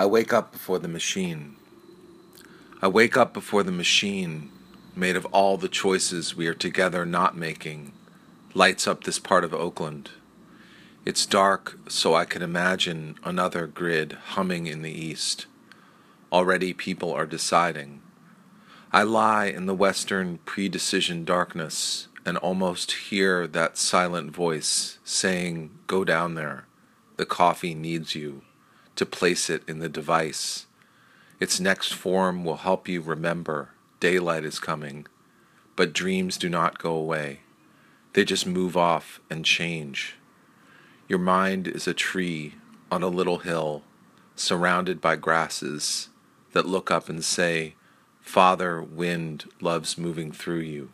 I wake up before the machine. I wake up before the machine, made of all the choices we are together not making, lights up this part of Oakland. It's dark, so I can imagine another grid humming in the east. Already people are deciding. I lie in the western pre decision darkness and almost hear that silent voice saying, Go down there. The coffee needs you to place it in the device. Its next form will help you remember daylight is coming, but dreams do not go away. They just move off and change. Your mind is a tree on a little hill, surrounded by grasses that look up and say, Father, wind loves moving through you.